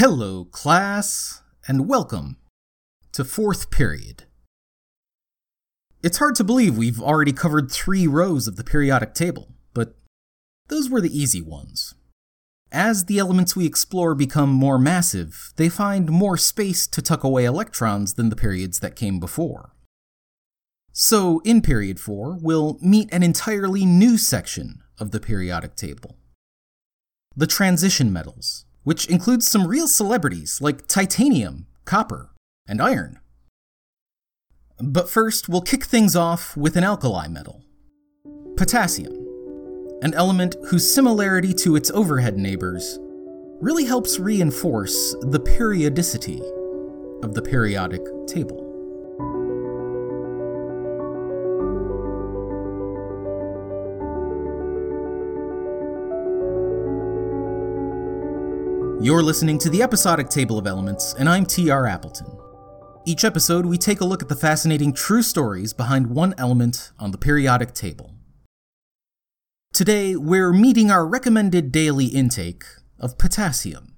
Hello, class, and welcome to fourth period. It's hard to believe we've already covered three rows of the periodic table, but those were the easy ones. As the elements we explore become more massive, they find more space to tuck away electrons than the periods that came before. So, in Period 4, we'll meet an entirely new section of the periodic table the transition metals, which includes some real celebrities like titanium, copper, and iron. But first, we'll kick things off with an alkali metal potassium, an element whose similarity to its overhead neighbors really helps reinforce the periodicity of the periodic table. You're listening to the episodic table of elements, and I'm TR Appleton. Each episode, we take a look at the fascinating true stories behind one element on the periodic table. Today, we're meeting our recommended daily intake of potassium.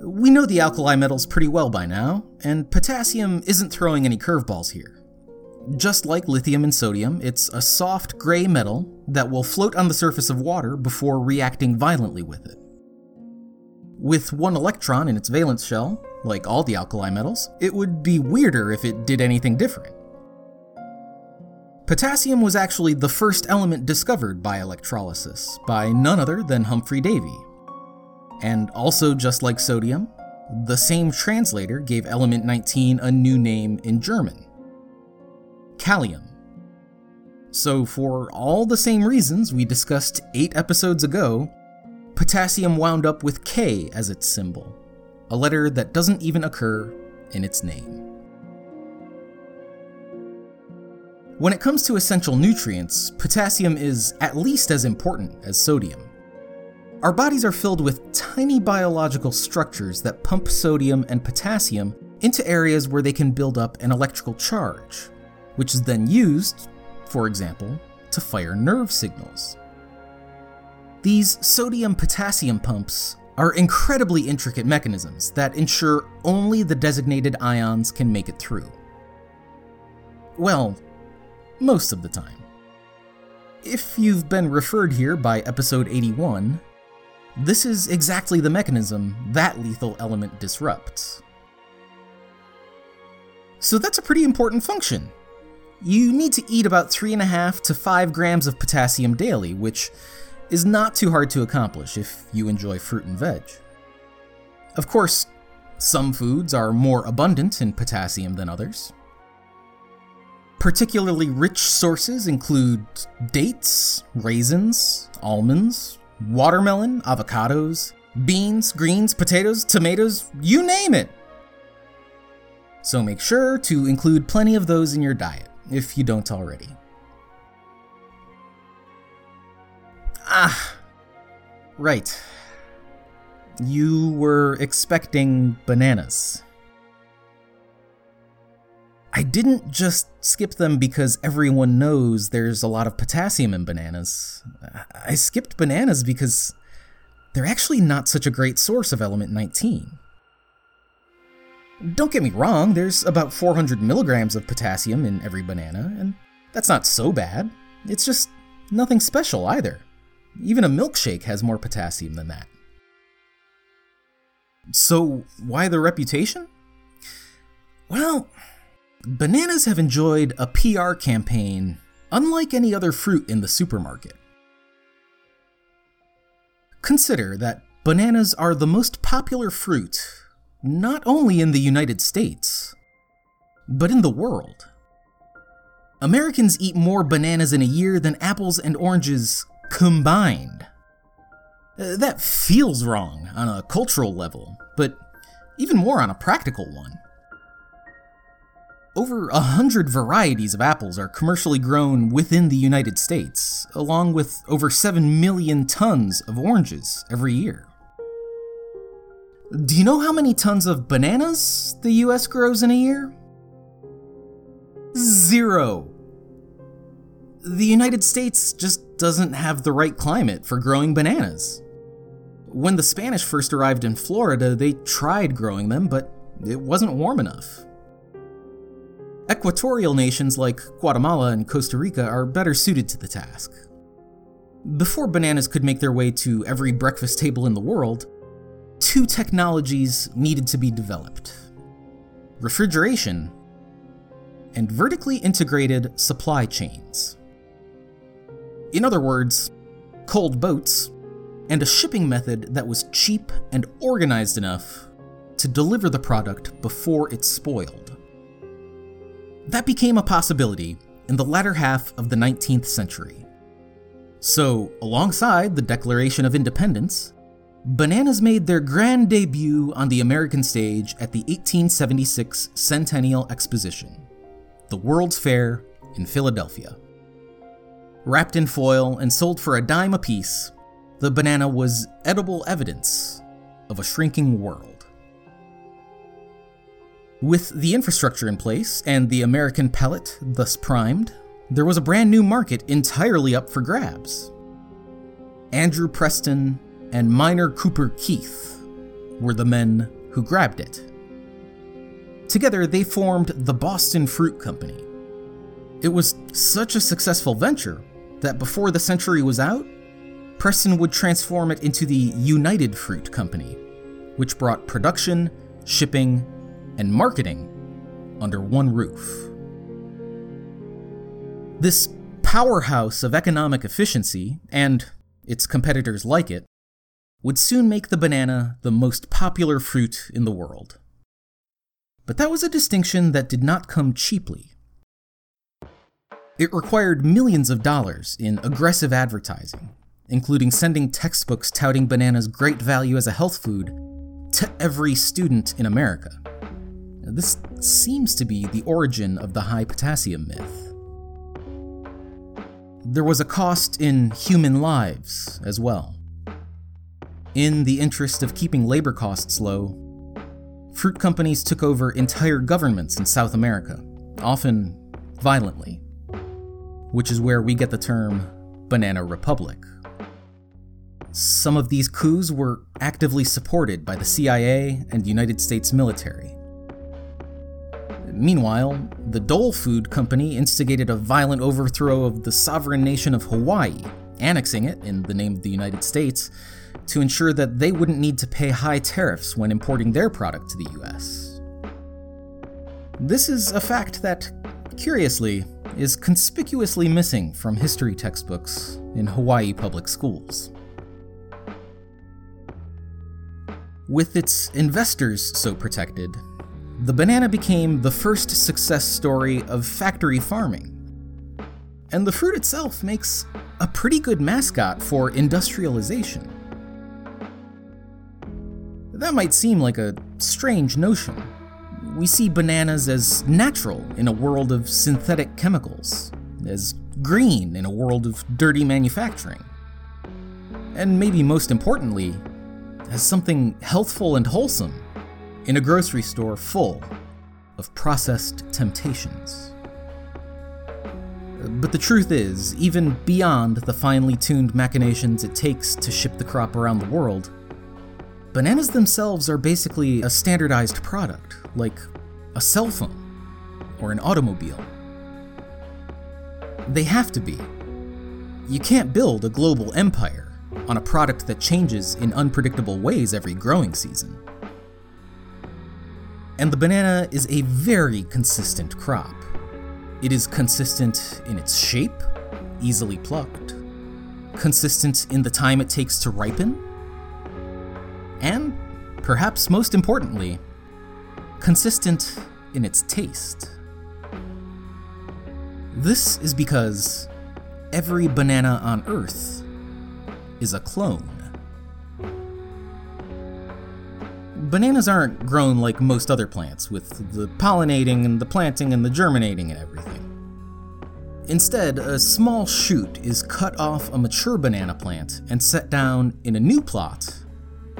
We know the alkali metals pretty well by now, and potassium isn't throwing any curveballs here. Just like lithium and sodium, it's a soft gray metal that will float on the surface of water before reacting violently with it. With one electron in its valence shell, like all the alkali metals, it would be weirder if it did anything different. Potassium was actually the first element discovered by electrolysis, by none other than Humphrey Davy. And also, just like sodium, the same translator gave element 19 a new name in German Kalium. So, for all the same reasons we discussed eight episodes ago, potassium wound up with K as its symbol, a letter that doesn't even occur in its name. When it comes to essential nutrients, potassium is at least as important as sodium. Our bodies are filled with tiny biological structures that pump sodium and potassium into areas where they can build up an electrical charge which is then used, for example, to fire nerve signals. These sodium potassium pumps are incredibly intricate mechanisms that ensure only the designated ions can make it through. Well, most of the time. If you've been referred here by episode 81, this is exactly the mechanism that lethal element disrupts. So that's a pretty important function, you need to eat about 3.5 to 5 grams of potassium daily, which is not too hard to accomplish if you enjoy fruit and veg. Of course, some foods are more abundant in potassium than others. Particularly rich sources include dates, raisins, almonds, watermelon, avocados, beans, greens, potatoes, tomatoes, you name it. So make sure to include plenty of those in your diet if you don't already. Ah, right. You were expecting bananas. I didn't just skip them because everyone knows there's a lot of potassium in bananas. I skipped bananas because they're actually not such a great source of element 19. Don't get me wrong, there's about 400 milligrams of potassium in every banana, and that's not so bad. It's just nothing special either. Even a milkshake has more potassium than that. So, why the reputation? Well, bananas have enjoyed a PR campaign unlike any other fruit in the supermarket. Consider that bananas are the most popular fruit not only in the United States, but in the world. Americans eat more bananas in a year than apples and oranges combined. Uh, that feels wrong on a cultural level, but even more on a practical one. Over a hundred varieties of apples are commercially grown within the United States, along with over 7 million tons of oranges every year. Do you know how many tons of bananas the US grows in a year? Zero. the United States just doesn't have the right climate for growing bananas. When the Spanish first arrived in Florida, they tried growing them, but it wasn't warm enough. Equatorial nations like Guatemala and Costa Rica are better suited to the task. Before bananas could make their way to every breakfast table in the world, two technologies needed to be developed refrigeration and vertically integrated supply chains. In other words, cold boats and a shipping method that was cheap and organized enough to deliver the product before it spoiled. That became a possibility in the latter half of the 19th century. So, alongside the Declaration of Independence, bananas made their grand debut on the American stage at the 1876 Centennial Exposition, the World's Fair in Philadelphia. Wrapped in foil and sold for a dime apiece, the banana was edible evidence of a shrinking world. With the infrastructure in place and the American palate thus primed, there was a brand new market entirely up for grabs. Andrew Preston and Minor Cooper Keith were the men who grabbed it. Together, they formed the Boston Fruit Company. It was such a successful venture that before the century was out, Preston would transform it into the United Fruit Company, which brought production, shipping, and marketing under one roof. This powerhouse of economic efficiency, and its competitors like it, would soon make the banana the most popular fruit in the world. But that was a distinction that did not come cheaply. It required millions of dollars in aggressive advertising, including sending textbooks touting bananas' great value as a health food to every student in America. This seems to be the origin of the high potassium myth. There was a cost in human lives as well. In the interest of keeping labor costs low, fruit companies took over entire governments in South America, often violently which is where we get the term Banana Republic. Some of these coups were actively supported by the CIA and United States military. Meanwhile, the Dole Food Company instigated a violent overthrow of the sovereign nation of Hawaii, annexing it in the name of the United States to ensure that they wouldn't need to pay high tariffs when importing their product to the US. This is a fact that, curiously, is conspicuously missing from history textbooks in Hawaii public schools. With its investors so protected, the banana became the first success story of factory farming. And the fruit itself makes a pretty good mascot for industrialization. That might seem like a strange notion, we see bananas as natural in a world of synthetic chemicals, as green in a world of dirty manufacturing. And maybe most importantly, as something healthful and wholesome in a grocery store full of processed temptations. But the truth is, even beyond the finely tuned machinations it takes to ship the crop around the world, bananas themselves are basically a standardized product, like a cell phone or an automobile. They have to be. You can't build a global empire on a product that changes in unpredictable ways every growing season. And the banana is a very consistent crop. It is consistent in its shape, easily plucked, consistent in the time it takes to ripen, and, perhaps most importantly, consistent in its taste. This is because every banana on Earth is a clone. Bananas aren't grown like most other plants, with the pollinating and the planting and the germinating and everything. Instead, a small shoot is cut off a mature banana plant and set down in a new plot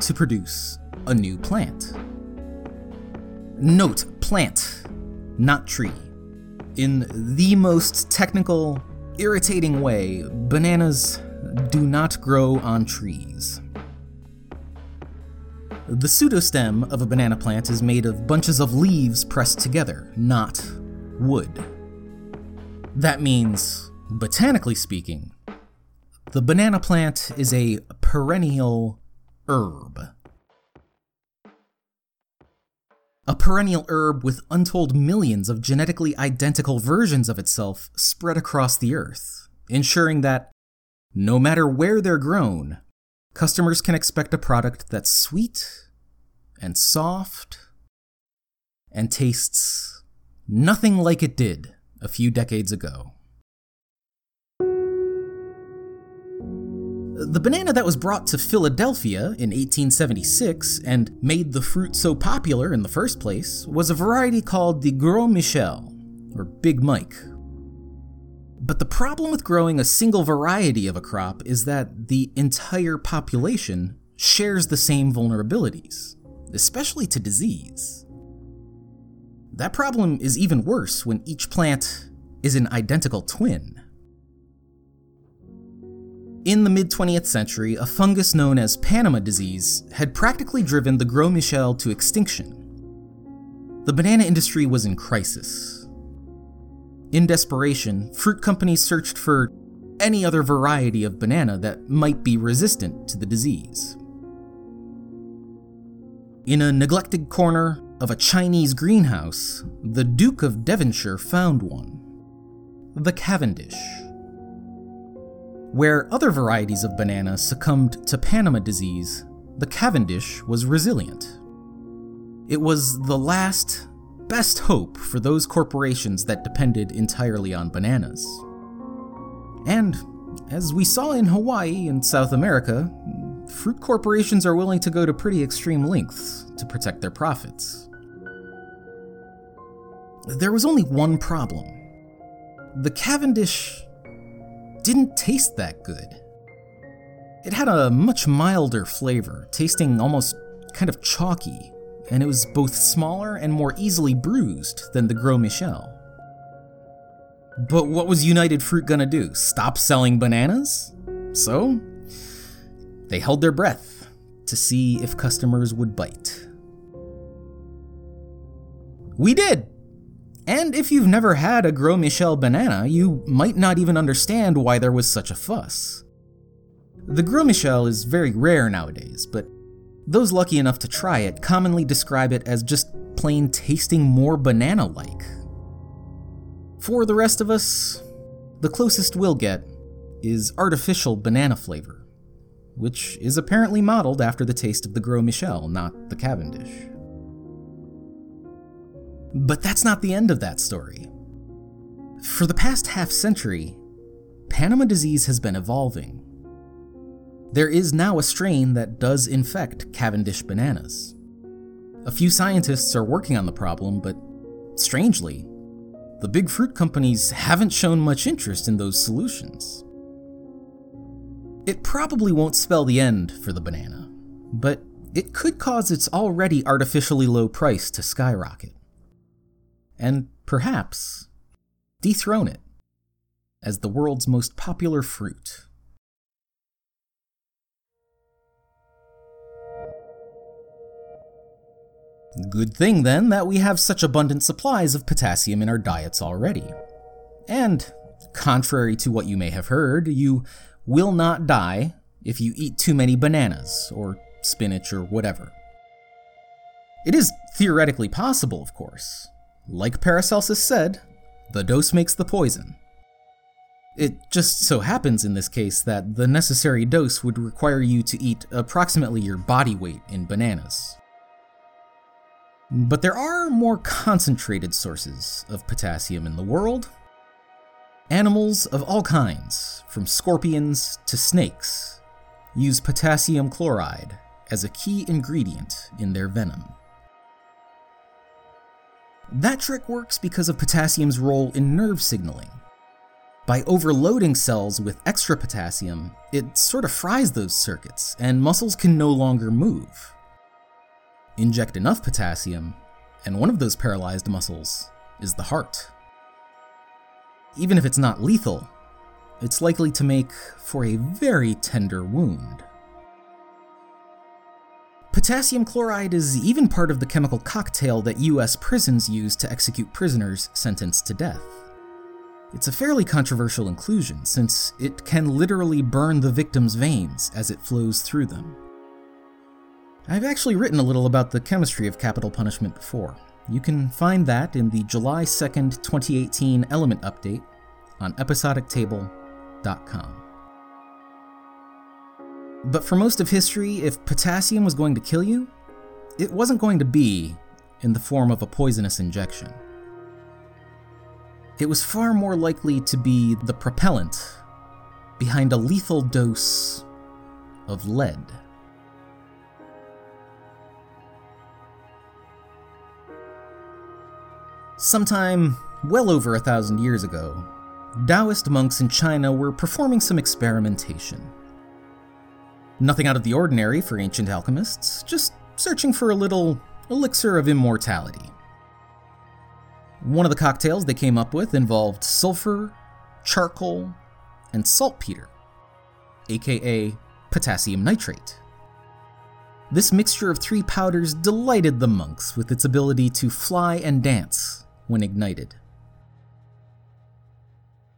to produce a new plant. Note plant, not tree. In the most technical irritating way, bananas do not grow on trees. The pseudostem of a banana plant is made of bunches of leaves pressed together, not wood. That means, botanically speaking, the banana plant is a perennial herb. A perennial herb with untold millions of genetically identical versions of itself spread across the earth, ensuring that, no matter where they're grown, customers can expect a product that's sweet and soft and tastes nothing like it did a few decades ago. The banana that was brought to Philadelphia in 1876 and made the fruit so popular in the first place was a variety called the Gros Michel, or Big Mike. But the problem with growing a single variety of a crop is that the entire population shares the same vulnerabilities, especially to disease. That problem is even worse when each plant is an identical twin. In the mid 20th century, a fungus known as Panama disease had practically driven the Gros Michel to extinction. The banana industry was in crisis. In desperation, fruit companies searched for any other variety of banana that might be resistant to the disease. In a neglected corner of a Chinese greenhouse, the Duke of Devonshire found one the Cavendish. Where other varieties of banana succumbed to Panama disease, the Cavendish was resilient. It was the last, best hope for those corporations that depended entirely on bananas. And, as we saw in Hawaii and South America, fruit corporations are willing to go to pretty extreme lengths to protect their profits. There was only one problem. The Cavendish didn't taste that good. It had a much milder flavor, tasting almost kind of chalky, and it was both smaller and more easily bruised than the Gros Michel. But what was United Fruit gonna do? Stop selling bananas? So, they held their breath to see if customers would bite. We did! And if you've never had a Gros Michel banana, you might not even understand why there was such a fuss. The Gros Michel is very rare nowadays, but those lucky enough to try it commonly describe it as just plain tasting more banana like. For the rest of us, the closest we'll get is artificial banana flavor, which is apparently modeled after the taste of the Gros Michel, not the Cavendish. But that's not the end of that story. For the past half century, Panama disease has been evolving. There is now a strain that does infect Cavendish bananas. A few scientists are working on the problem, but strangely, the big fruit companies haven't shown much interest in those solutions. It probably won't spell the end for the banana, but it could cause its already artificially low price to skyrocket and perhaps dethrone it as the world's most popular fruit. Good thing then that we have such abundant supplies of potassium in our diets already. And, contrary to what you may have heard, you will not die if you eat too many bananas, or spinach, or whatever. It is theoretically possible, of course, like Paracelsus said, the dose makes the poison. It just so happens in this case that the necessary dose would require you to eat approximately your body weight in bananas. But there are more concentrated sources of potassium in the world. Animals of all kinds, from scorpions to snakes, use potassium chloride as a key ingredient in their venom. That trick works because of potassium's role in nerve signaling. By overloading cells with extra potassium, it sort of fries those circuits, and muscles can no longer move. Inject enough potassium, and one of those paralyzed muscles is the heart. Even if it's not lethal, it's likely to make for a very tender wound. Potassium chloride is even part of the chemical cocktail that US prisons use to execute prisoners sentenced to death. It's a fairly controversial inclusion, since it can literally burn the victim's veins as it flows through them. I've actually written a little about the chemistry of capital punishment before. You can find that in the July 2nd, 2018 Element Update on episodictable.com. But for most of history, if potassium was going to kill you, it wasn't going to be in the form of a poisonous injection. It was far more likely to be the propellant behind a lethal dose of lead. Sometime well over a thousand years ago, Taoist monks in China were performing some experimentation. Nothing out of the ordinary for ancient alchemists, just searching for a little elixir of immortality. One of the cocktails they came up with involved sulfur, charcoal, and saltpeter, aka potassium nitrate. This mixture of three powders delighted the monks with its ability to fly and dance when ignited.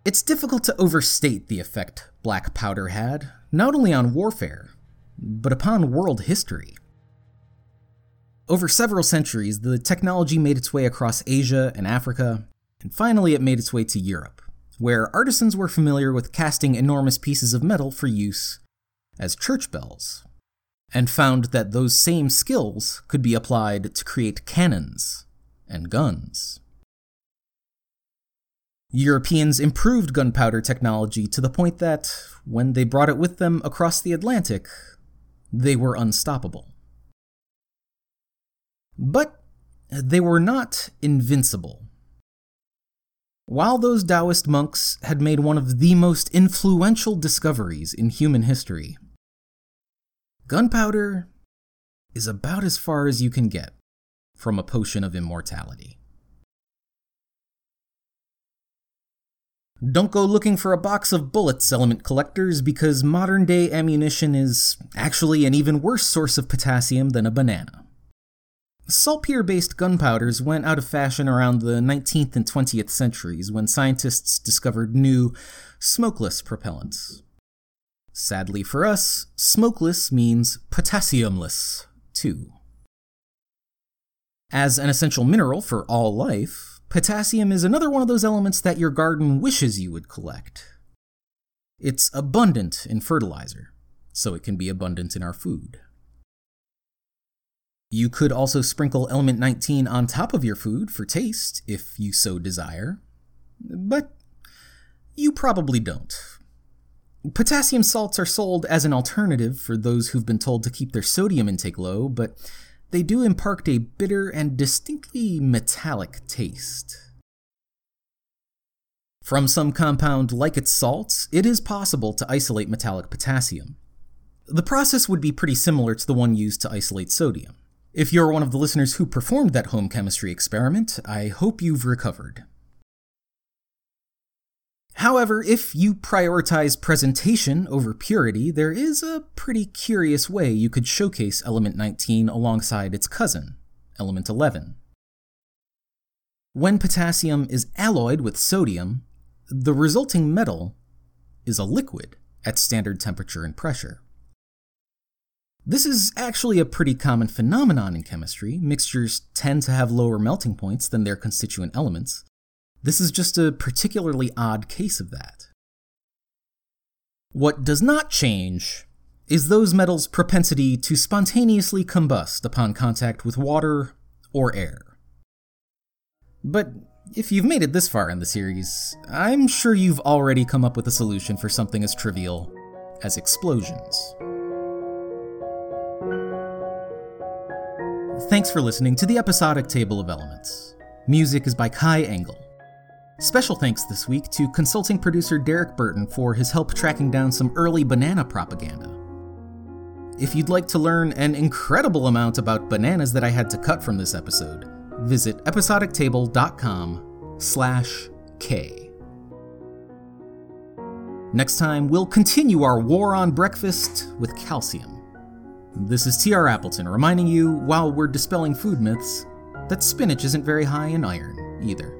It's difficult to overstate the effect black powder had, not only on warfare, but upon world history. Over several centuries, the technology made its way across Asia and Africa, and finally it made its way to Europe, where artisans were familiar with casting enormous pieces of metal for use as church bells, and found that those same skills could be applied to create cannons and guns. Europeans improved gunpowder technology to the point that, when they brought it with them across the Atlantic, they were unstoppable. But they were not invincible. While those Taoist monks had made one of the most influential discoveries in human history, gunpowder is about as far as you can get from a potion of immortality. Don't go looking for a box of bullets, element collectors, because modern day ammunition is actually an even worse source of potassium than a banana. Saltpeter based gunpowders went out of fashion around the 19th and 20th centuries when scientists discovered new, smokeless propellants. Sadly for us, smokeless means potassiumless, too. As an essential mineral for all life, potassium is another one of those elements that your garden wishes you would collect. It's abundant in fertilizer, so it can be abundant in our food. You could also sprinkle element 19 on top of your food for taste, if you so desire. But you probably don't. Potassium salts are sold as an alternative for those who've been told to keep their sodium intake low, but they do impart a bitter and distinctly metallic taste. From some compound like its salts, it is possible to isolate metallic potassium. The process would be pretty similar to the one used to isolate sodium. If you're one of the listeners who performed that home chemistry experiment, I hope you've recovered. However, if you prioritize presentation over purity, there is a pretty curious way you could showcase element 19 alongside its cousin, element 11. When potassium is alloyed with sodium, the resulting metal is a liquid at standard temperature and pressure. This is actually a pretty common phenomenon in chemistry. Mixtures tend to have lower melting points than their constituent elements. This is just a particularly odd case of that. What does not change is those metals' propensity to spontaneously combust upon contact with water or air. But if you've made it this far in the series, I'm sure you've already come up with a solution for something as trivial as explosions. Thanks for listening to the episodic Table of Elements. Music is by Kai Engel. Special thanks this week to consulting producer Derek Burton for his help tracking down some early banana propaganda. If you'd like to learn an incredible amount about bananas that I had to cut from this episode, visit episodictable.com slash K. Next time, we'll continue our war on breakfast with calcium. This is T.R. Appleton reminding you, while we're dispelling food myths, that spinach isn't very high in iron either.